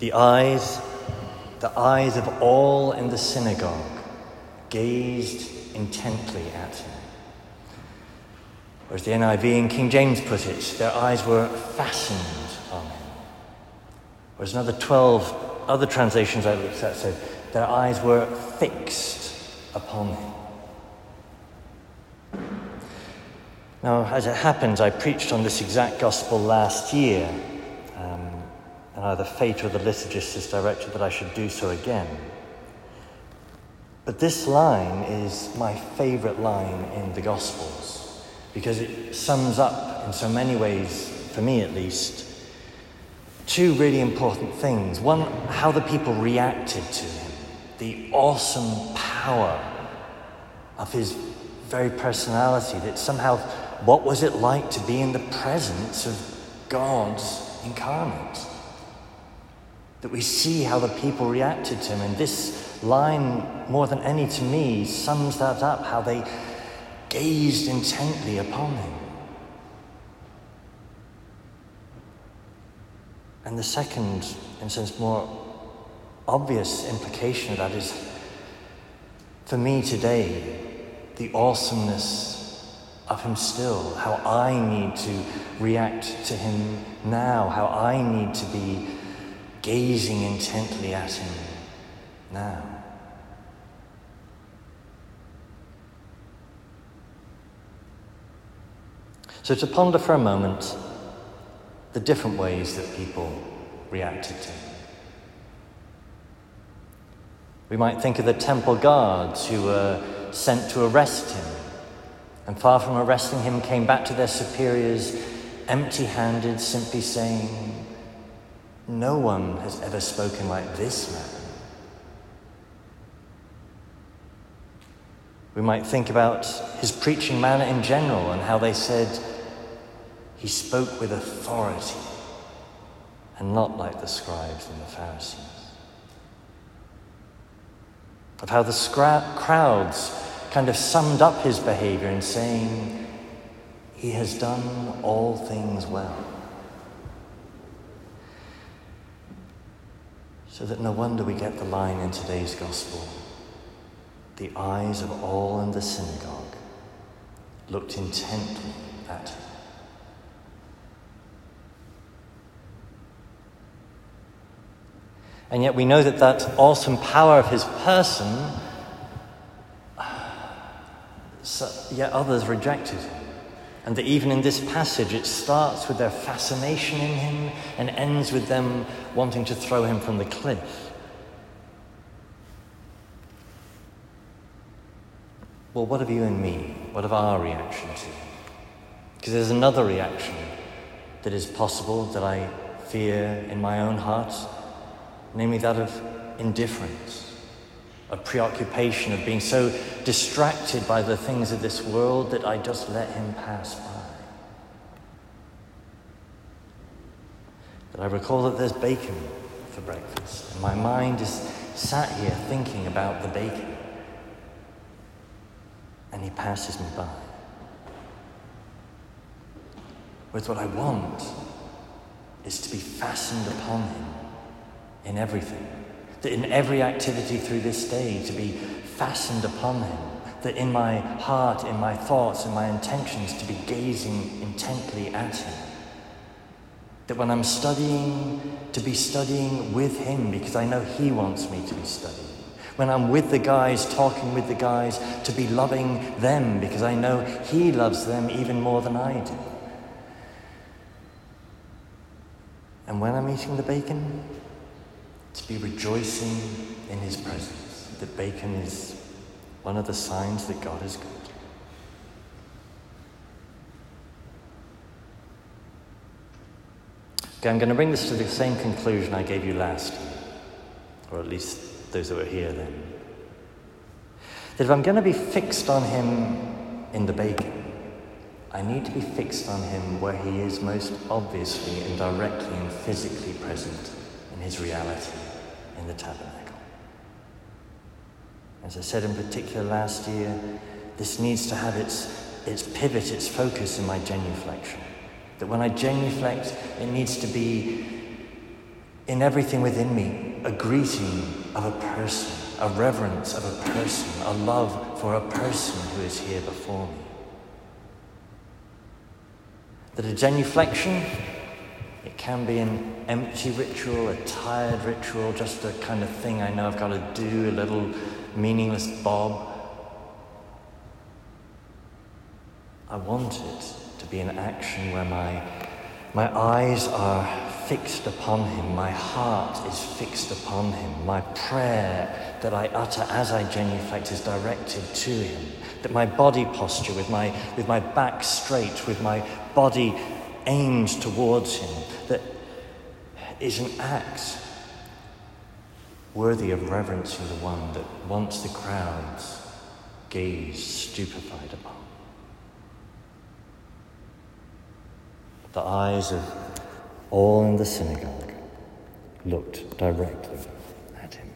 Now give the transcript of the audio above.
The eyes, the eyes of all in the synagogue gazed intently at him. Or as the NIV and King James put it, their eyes were fastened on him. Or as another 12 other translations I looked at said, their eyes were fixed upon him. Now, as it happens, I preached on this exact gospel last year, um, and either fate or the liturgist has directed that I should do so again. But this line is my favourite line in the Gospels because it sums up, in so many ways, for me at least, two really important things. One, how the people reacted to him, the awesome power of his very personality, that somehow what was it like to be in the presence of God incarnate? That we see how the people reacted to him. And this line, more than any to me, sums that up how they gazed intently upon him. And the second, in a sense, more obvious implication of that is for me today, the awesomeness of Him still, how I need to react to Him now, how I need to be gazing intently at Him now. So, to ponder for a moment the different ways that people reacted to Him. We might think of the temple guards who were sent to arrest Him and far from arresting him, came back to their superiors empty handed, simply saying, No one has ever spoken like this man. We might think about his preaching manner in general and how they said he spoke with authority and not like the scribes and the Pharisees. Of how the scra- crowds kind of summed up his behavior in saying, He has done all things well. So that no wonder we get the line in today's gospel the eyes of all in the synagogue looked intently at him. And yet we know that that awesome power of his person so, yet others rejected him. And that even in this passage, it starts with their fascination in him and ends with them wanting to throw him from the cliff. Well, what of you and me? What of our reaction to? Because there's another reaction that is possible that I fear in my own heart, namely that of indifference of preoccupation, of being so distracted by the things of this world that I just let him pass by. But I recall that there's bacon for breakfast, and my mind is sat here thinking about the bacon. And he passes me by. With what I want is to be fastened upon him in everything that in every activity through this day to be fastened upon Him, that in my heart, in my thoughts, in my intentions to be gazing intently at Him. That when I'm studying, to be studying with Him because I know He wants me to be studying. When I'm with the guys, talking with the guys, to be loving them because I know He loves them even more than I do. And when I'm eating the bacon, to be rejoicing in his presence. That bacon is one of the signs that God is good. Okay, I'm going to bring this to the same conclusion I gave you last or at least those that were here then. That if I'm going to be fixed on him in the bacon, I need to be fixed on him where he is most obviously and directly and physically present in his reality in the tabernacle. As I said in particular last year, this needs to have its, its pivot, its focus in my genuflection. That when I genuflect, it needs to be in everything within me, a greeting of a person, a reverence of a person, a love for a person who is here before me. That a genuflection, it can be an empty ritual, a tired ritual, just a kind of thing I know I've got to do, a little meaningless bob. I want it to be an action where my, my eyes are fixed upon him, my heart is fixed upon him, my prayer that I utter as I genuflect is directed to him, that my body posture, with my, with my back straight, with my body aimed towards him, that is an act worthy of reverencing the one that once the crowds gazed stupefied upon. The eyes of all in the synagogue looked directly.